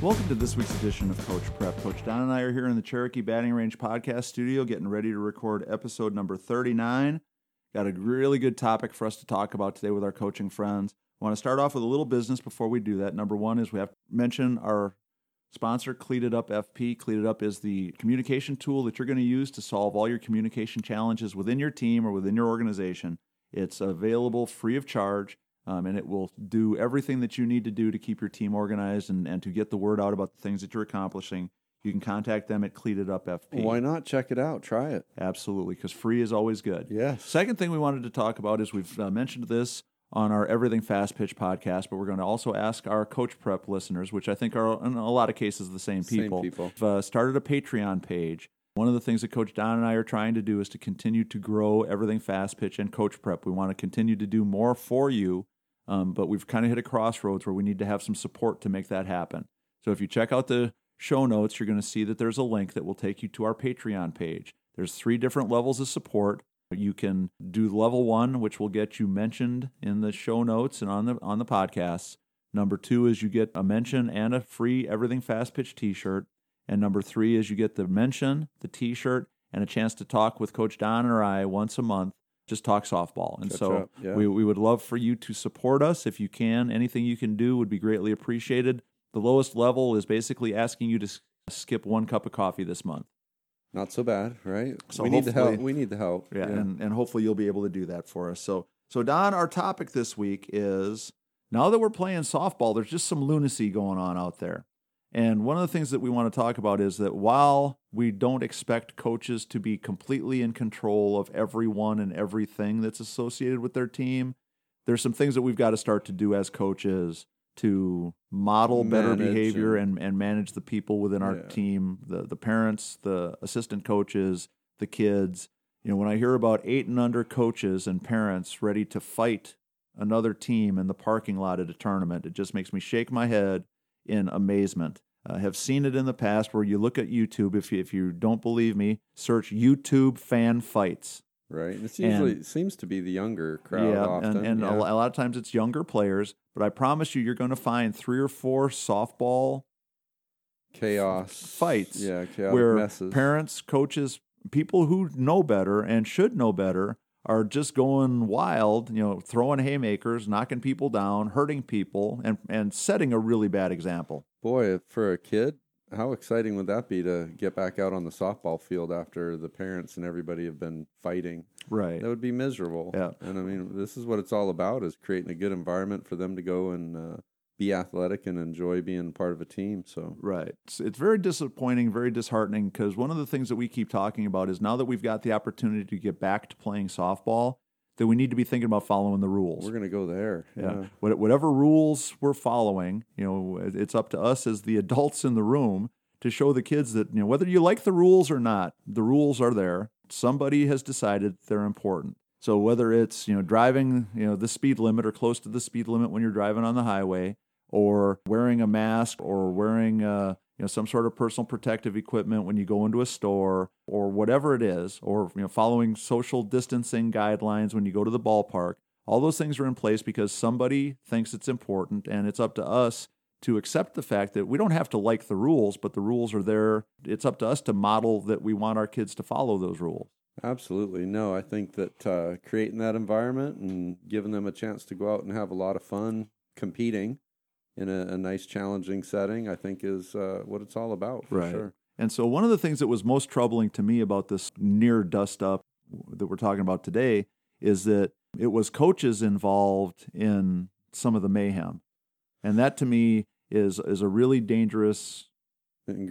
Welcome to this week's edition of Coach Prep. Coach Don and I are here in the Cherokee Batting Range podcast studio getting ready to record episode number 39. Got a really good topic for us to talk about today with our coaching friends. I want to start off with a little business before we do that. Number one is we have to mention our sponsor, Cleated Up FP. Cleated Up is the communication tool that you're going to use to solve all your communication challenges within your team or within your organization. It's available free of charge. Um, and it will do everything that you need to do to keep your team organized and, and to get the word out about the things that you're accomplishing. You can contact them at Cleated Up FP. Why not check it out? Try it. Absolutely, because free is always good. Yes. Second thing we wanted to talk about is we've uh, mentioned this on our Everything Fast Pitch podcast, but we're going to also ask our Coach Prep listeners, which I think are in a lot of cases the same Same people. people. We've uh, started a Patreon page. One of the things that Coach Don and I are trying to do is to continue to grow Everything Fast Pitch and Coach Prep. We want to continue to do more for you, um, but we've kind of hit a crossroads where we need to have some support to make that happen. So if you check out the show notes, you're going to see that there's a link that will take you to our Patreon page. There's three different levels of support. You can do level one, which will get you mentioned in the show notes and on the on the podcasts. Number two is you get a mention and a free Everything Fast Pitch T-shirt. And number three is you get the mention, the T-shirt, and a chance to talk with Coach Don or I once a month. Just talk softball. And Catch so yeah. we, we would love for you to support us if you can. Anything you can do would be greatly appreciated. The lowest level is basically asking you to skip one cup of coffee this month. Not so bad, right? So we need the help. We need the help. Yeah, And, and hopefully you'll be able to do that for us. So, so Don, our topic this week is now that we're playing softball, there's just some lunacy going on out there. And one of the things that we want to talk about is that while we don't expect coaches to be completely in control of everyone and everything that's associated with their team, there's some things that we've got to start to do as coaches to model better Manage behavior and, and manage the people within our Yeah. team, the the parents, the assistant coaches, the kids. You know, when I hear about eight and under coaches and parents ready to fight another team in the parking lot at a tournament, it just makes me shake my head in amazement. I have seen it in the past where you look at YouTube. If you, if you don't believe me, search YouTube fan fights. right. It's And- usually it seems to be the younger crowd. yeah, often. and, and yeah. a, lot of times it's younger players. But I promise you, you're going to find three or four softball chaos fights Yeah, chaotic where messes. parents, coaches, people who know better and should know better are just going wild, you know, throwing haymakers, knocking people down, hurting people, and, and setting a really bad example. Boy, for a kid, how exciting would that be to get back out on the softball field after the parents and everybody have been fighting? Right. That would be miserable. Yeah. And I mean, this is what it's all about: is creating a good environment for them to go and uh, be athletic and enjoy being part of a team. So Right. It's, it's very disappointing, very disheartening because one of the things that we keep talking about is now that we've got the opportunity to get back to playing softball, that we need to be thinking about following the rules. we're gonna go there. Yeah. What- Whatever rules we're following, you know, it's up to us as the adults in the room to show the kids that, you know, whether you like the rules or not, the rules are there. Somebody has decided they're important. So whether it's, you know, driving, you know, the speed limit or close to the speed limit when you're driving on the highway or wearing a mask or wearing uh, you know some sort of personal protective equipment when you go into a store or whatever it is or you know following social distancing guidelines when you go to the ballpark. All those things are in place because somebody thinks it's important and it's up to us to accept the fact that we don't have to like the rules but the rules are there. It's up to us to model that we want our kids to follow those rules. Absolutely. No, I think that uh, creating that environment and giving them a chance to go out and have a lot of fun competing in a, a nice, challenging setting, I think is uh, what it's all about for Right. sure. And so, one of the things that was most troubling to me about this near dust up that we're talking about today is that it was coaches involved in some of the mayhem. And that to me is, is a really dangerous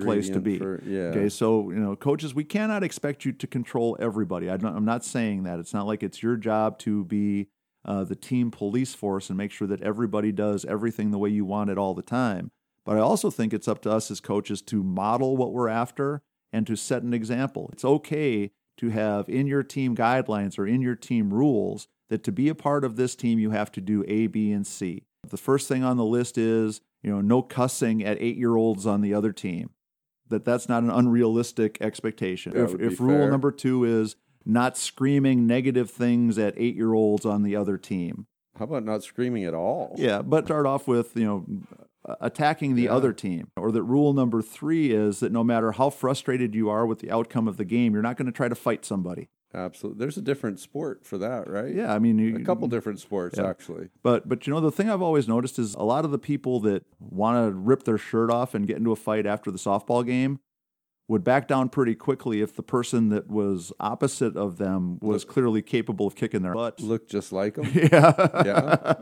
place to be. For, yeah. Okay, so you know, coaches, we cannot expect you to control everybody. I don't, I'm not saying that. It's not like it's your job to be uh, the team police force and make sure that everybody does everything the way you want it all the time. But I also think it's up to us as coaches to model what we're after and to set an example. It's okay to have in your team guidelines or in your team rules that to be a part of this team, you have to do A, B, and C. The first thing on the list is, you know, no cussing at eight year olds on the other team. That that's not an unrealistic expectation. That if if rule number two is not screaming negative things at eight year olds on the other team. How about not screaming at all? Yeah, but start off with, you know, attacking the Yeah. other team. Or that rule number three is that no matter how frustrated you are with the outcome of the game, you're not going to try to fight somebody. Absolutely. There's a different sport for that, right? Yeah, I mean, you, A couple different sports, Yeah. actually. But but you know the thing I've always noticed is a lot of the people that want to rip their shirt off and get into a fight after the softball game would back down pretty quickly if the person that was opposite of them was clearly capable of kicking their butt. Look just like them. Yeah. Yeah.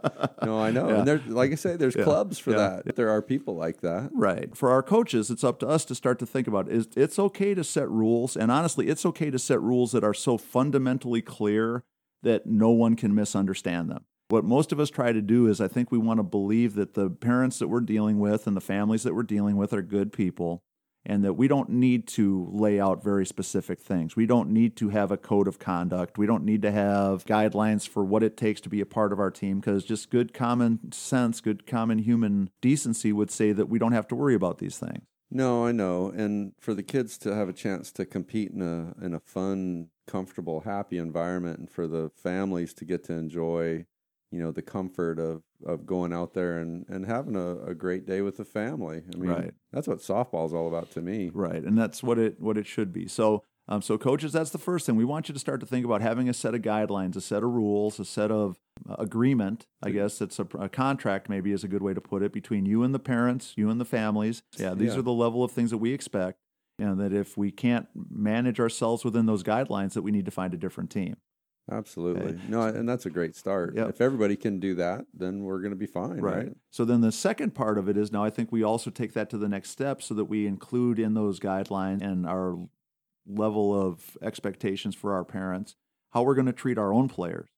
No, I know. Yeah. And there's, like I say, there's Yeah. clubs for Yeah. that. There are people like that. Right. For our coaches, it's up to us to start to think about is it's okay to set rules and honestly, it's okay to set rules that are so fundamentally clear that no one can misunderstand them. What most of us try to do is I think we want to believe that the parents that we're dealing with and the families that we're dealing with are good people and that we don't need to lay out very specific things. We don't need to have a code of conduct. We don't need to have guidelines for what it takes to be a part of our team because just good common sense, good common human decency would say that we don't have to worry about these things. No, I know. And for the kids to have a chance to compete in a in a fun, comfortable, happy environment and for the families to get to enjoy, you know, the comfort of, of going out there and, and having a, a great day with the family. I mean Right. that's what softball is all about to me. Right, and that's what it what it should be. So, um, so coaches, that's the first thing we want you to start to think about having a set of guidelines, a set of rules, a set of uh, agreement. I guess it's a, a contract, maybe is a good way to put it, between you and the parents, you and the families. Yeah, these Yeah. are the level of things that we expect, and that if we can't manage ourselves within those guidelines, that we need to find a different team. Absolutely. Okay. No, and that's a great start. Yep. If everybody can do that, then we're going to be fine, right? So then the second part of it is now I think we also take that to the next step so that we include in those guidelines and our level of expectations for our parents how we're going to treat our own players.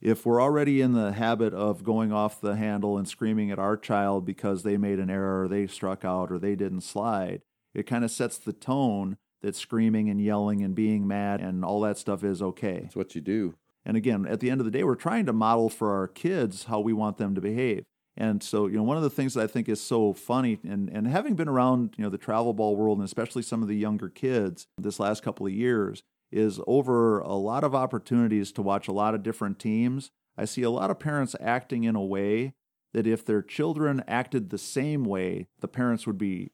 If we're already in the habit of going off the handle and screaming at our child because they made an error, or they struck out, or they didn't slide, it kind of sets the tone that screaming and yelling and being mad and all that stuff is okay. That's what you do. And again, at the end of the day, we're trying to model for our kids how we want them to behave. And so, you know, one of the things that I think is so funny, and, and having been around, you know, the travel ball world and especially some of the younger kids this last couple of years, is over a lot of opportunities to watch a lot of different teams. I see a lot of parents acting in a way that if their children acted the same way, the parents would be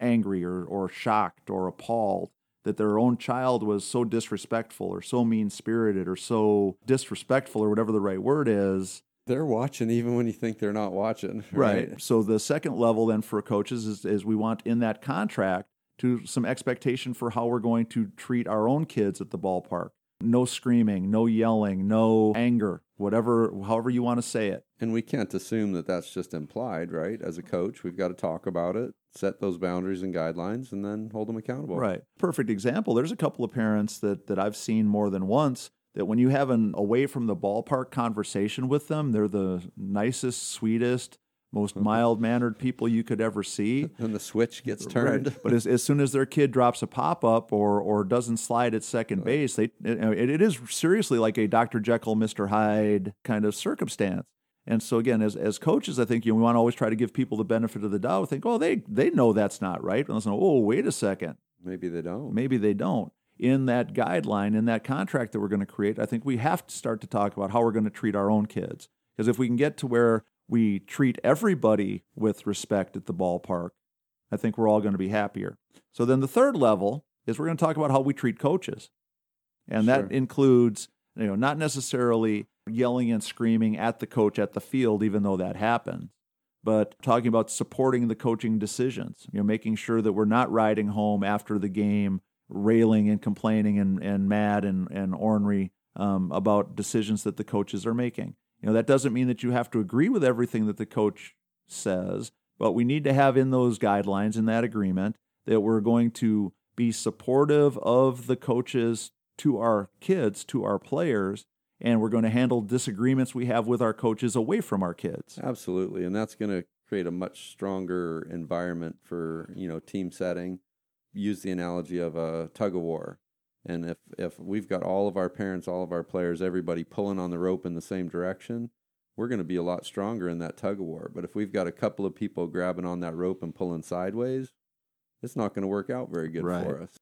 angry or, or shocked or appalled that their own child was so disrespectful or so mean spirited or so disrespectful or whatever the right word is. They're watching even when you think they're not watching. Right. So the second level then for coaches is, is we want in that contract to some expectation for how we're going to treat our own kids at the ballpark. No screaming, no yelling, no anger, whatever, however you want to say it. And we can't assume that that's just implied, right? As a coach, we've got to talk about it, set those boundaries and guidelines, and then hold them accountable. Right. Perfect example. There's a couple of parents that, that I've seen more than once that when you have an away from the ballpark conversation with them, they're the nicest, sweetest, most mild mannered people you could ever see. And the switch gets turned. Right. But as, as soon as their kid drops a pop up or, or doesn't slide at second base, they it, it is seriously like a Dr. Jekyll, Mr. Hyde kind of circumstance. And so again, as, as coaches, I think you know, we want to always try to give people the benefit of the doubt. Think, oh, they they know that's not right. And listen, oh, wait a second, Maybe they don't. maybe they don't. In that guideline, in that contract that we're going to create, I think we have to start to talk about how we're going to treat our own kids. Because if we can get to where we treat everybody with respect at the ballpark, I think we're all going to be happier. So then the third level is we're going to talk about how we treat coaches. And Sure. that includes, you know, not necessarily yelling and screaming at the coach at the field, even though that happens, but talking about supporting the coaching decisions, you know, making sure that we're not riding home after the game railing and complaining and, and mad and, and ornery um, about decisions that the coaches are making. You know, that doesn't mean that you have to agree with everything that the coach says, but we need to have in those guidelines, in that agreement, that we're going to be supportive of the coaches to our kids, to our players, and we're going to handle disagreements we have with our coaches away from our kids. Absolutely. And that's going to create a much stronger environment for, you know, team setting. Use the analogy of a tug of war. And if, if we've got all of our parents, all of our players, everybody pulling on the rope in the same direction, we're going to be a lot stronger in that tug of war. But if we've got a couple of people grabbing on that rope and pulling sideways, it's not going to work out very good Right. for us.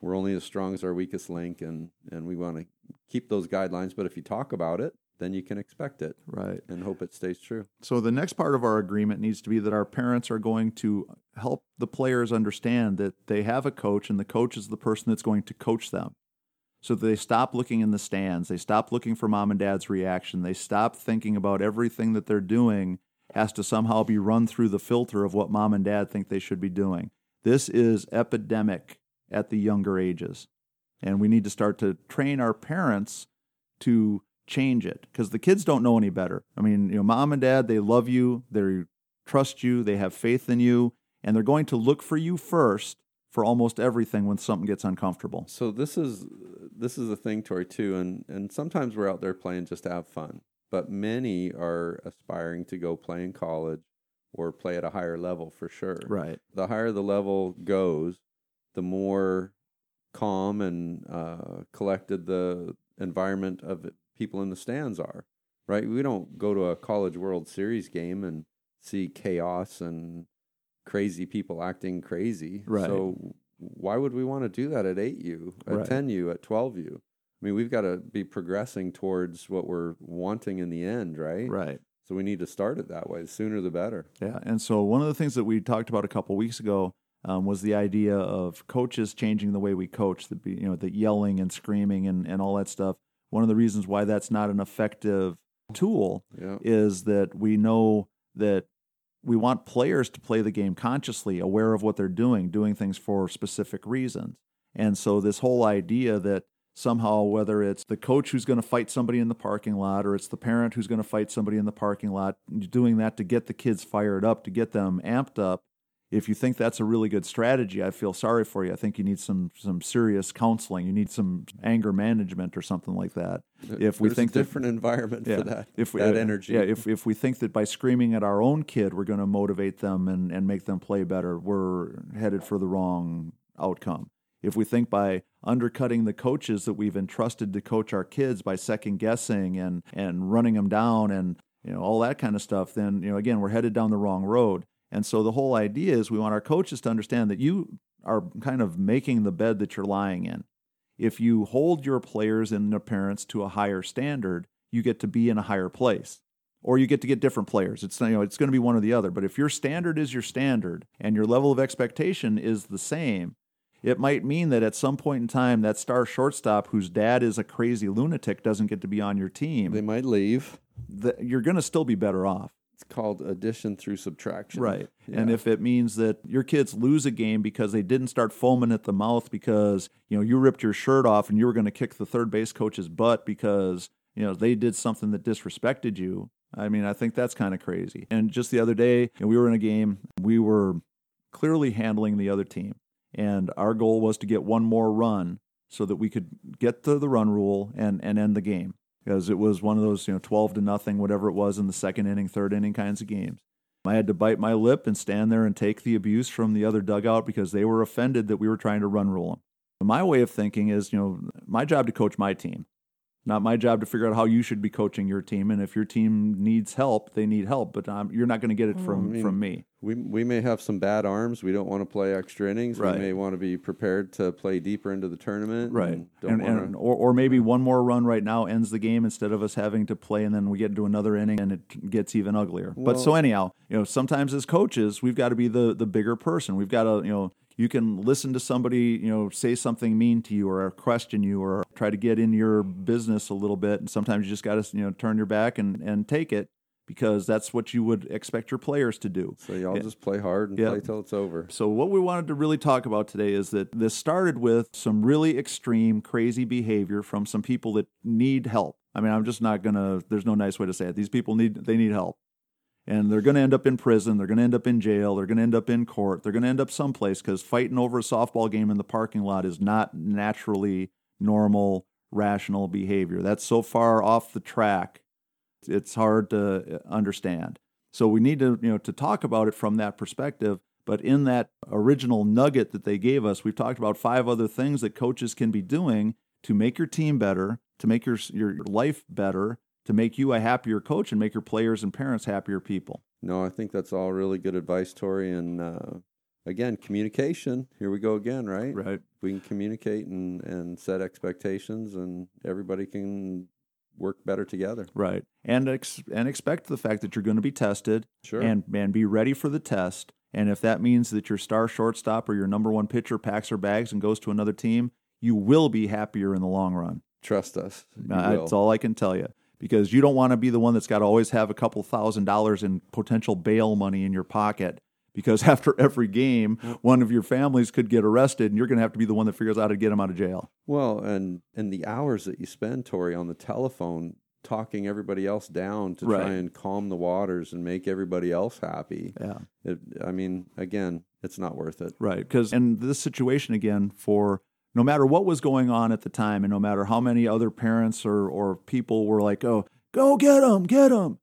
We're only as strong as our weakest link, and, and we want to keep those guidelines. But if you talk about it, then you can expect it Right. and hope it stays true. So the next part of our agreement needs to be that our parents are going to help the players understand that they have a coach and the coach is the person that's going to coach them. So they stop looking in the stands, they stop looking for mom and dad's reaction, they stop thinking about everything that they're doing has to somehow be run through the filter of what mom and dad think they should be doing. This is epidemic at the younger ages. And we need to start to train our parents to change it because the kids don't know any better. I mean, you know, mom and dad, they love you, they trust you, they have faith in you, and they're going to look for you first for almost everything when something gets uncomfortable. So this is this is a thing, Tori, too, and and sometimes we're out there playing just to have fun, but many are aspiring to go play in college or play at a higher level for sure. Right. The higher the level goes, the more calm and uh, collected the environment of people in the stands are. Right. We don't go to a college World Series game and see chaos and crazy people acting crazy. Right. So why would we want to do that at 8U, at Right. 10U, at 12U? I mean, we've got to be progressing towards what we're wanting in the end, right? Right. So we need to start it that way. The sooner the better. Yeah, and so one of the things that we talked about a couple weeks ago um, was the idea of coaches changing the way we coach. The you know the yelling and screaming and, and all that stuff. One of the reasons why that's not an effective tool Yeah. is that we know that we want players to play the game consciously, aware of what they're doing, doing things for specific reasons. And so this whole idea that somehow whether it's the coach who's going to fight somebody in the parking lot or it's the parent who's going to fight somebody in the parking lot, doing that to get the kids fired up, to get them amped up. If you think that's a really good strategy, I feel sorry for you. I think you need some some serious counseling. You need some anger management or something like that. If we think a that different environment for that, if we, that uh, energy. Yeah, if if we think that by screaming at our own kid we're going to motivate them and and make them play better, we're headed for the wrong outcome. If we think by undercutting the coaches that we've entrusted to coach our kids by second guessing and and running them down and you know all that kind of stuff, then you know again we're headed down the wrong road. And so the whole idea is we want our coaches to understand that you are kind of making the bed that you're lying in if you hold your players and their parents to a higher standard, you get to be in a higher place. Or you get to get different players. It's you know it's going to be one or the other. But if your standard is your standard and your level of expectation is the same, it might mean that at some point in time that star shortstop whose dad is a crazy lunatic doesn't get to be on your team. they might leave. that you're going to still be better off. Called addition through subtraction. Right. And if it means that your kids lose a game because they didn't start foaming at the mouth because, you know, you ripped your shirt off and you were going to kick the third base coach's butt because, you know, they did something that disrespected you. I mean, I think that's kind of crazy. And just the other day, you know, we were in a game, we were clearly handling the other team. And our goal was to get one more run so that we could get to the run rule and, and end the game. Because it was one of those, you know, 12 to nothing, whatever it was in the second inning, third inning kinds of games. I had to bite my lip and stand there and take the abuse from the other dugout because they were offended that we were trying to run rule them. My way of thinking is, you know, my job to coach my team, not my job to figure out how you should be coaching your team. And if your team needs help, they need help, but um, you're not going to get it from I mean, from me. We we may have some bad arms. We don't want to play extra innings. Right. We may want to be prepared to play deeper into the tournament. Right. and Don't And, wanna, and or, or maybe one more run right now ends the game instead of us having to play and then we get into another inning and it gets even uglier. but so Well- anyhow, you know, sometimes as coaches, we've got to be the the bigger person. We've got to, you know, you can listen to somebody, you know, say something mean to you or question you or try to get in your business a little bit and sometimes you just got to, you know, turn your back and and take it because that's what you would expect your players to do. so y'all Yeah. just play hard and Yeah. play till it's over. So, what we wanted to really talk about today is that this started with some really extreme, crazy behavior from some people that need help. I mean, I'm just not gonna. There's no nice way to say it. These people need they need help, and they're gonna end up in prison. They're gonna end up in jail. They're gonna end up in court. They're gonna end up someplace because fighting over a softball game in the parking lot is not naturally normal, rational behavior. That's so far off the track it's hard to uh, understand. So we need to, you know, to talk about it from that perspective. But in that original nugget that they gave us, we've talked about five other things that coaches can be doing to make your team better, to make your your life better, to make you a happier coach, and make your players and parents happier people. No, I think that's all really good advice, Tori. And uh, again, communication. Here we go again, right? Right. We can communicate and, and set expectations, and everybody can work better together. Right. And ex- and expect the fact that you're going to be tested Sure. and and be ready for the test. And if that means that your star shortstop or your number one pitcher packs her bags and goes to another team, you will be happier in the long run. Trust us. Uh. That's all I can tell you. Because you don't want to be the one that's got to always have a couple thousand dollars in potential bail money in your pocket. Because after every game, one of your families could get arrested, and you're going to have to be the one that figures out how to get them out of jail. Well, and and the hours that you spend, Tori, on the telephone talking everybody else down to try and calm the waters and make everybody else happy. Yeah. It, I mean, again, it's not worth it. Right. Because in this situation again, for no matter what was going on at the time, and no matter how many other parents or or people were like, "Oh, go get him, get him,"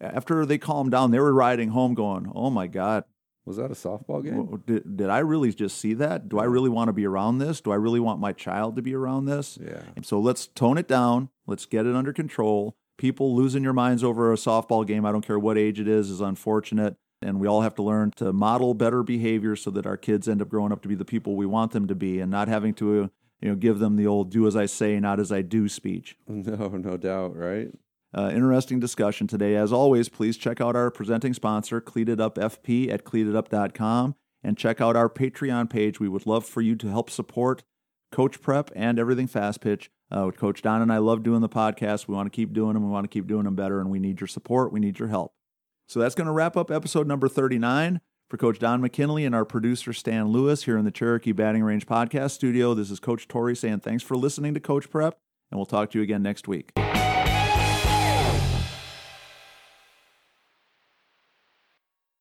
after they calmed down, they were riding home, going, "Oh my God, Was that a softball game? did, did I really just see that? Do I really want to be around this? Do I really want my child to be around this?" Yeah. So let's tone it down. Let's get it under control. People losing your minds over a softball game, I don't care what age it is, is unfortunate. And we all have to learn to model better behavior so that our kids end up growing up to be the people we want them to be and not having to, you know, give them the old do as I say, not as I do speech. No, no doubt, right? Uh, interesting discussion today. As always, please check out our presenting sponsor, Cleated Up FP at cleatedup.com, and check out our Patreon page. We would love for you to help support Coach Prep and everything Fast Pitch. Uh, Coach Don and I love doing the podcast. We want to keep doing them. We want to keep doing them better, and we need your support. We need your help. So that's going to wrap up episode number 39. For Coach Don McKinley and our producer Stan Lewis here in the Cherokee Batting Range podcast studio, this is Coach Tori saying thanks for listening to Coach Prep, and we'll talk to you again next week.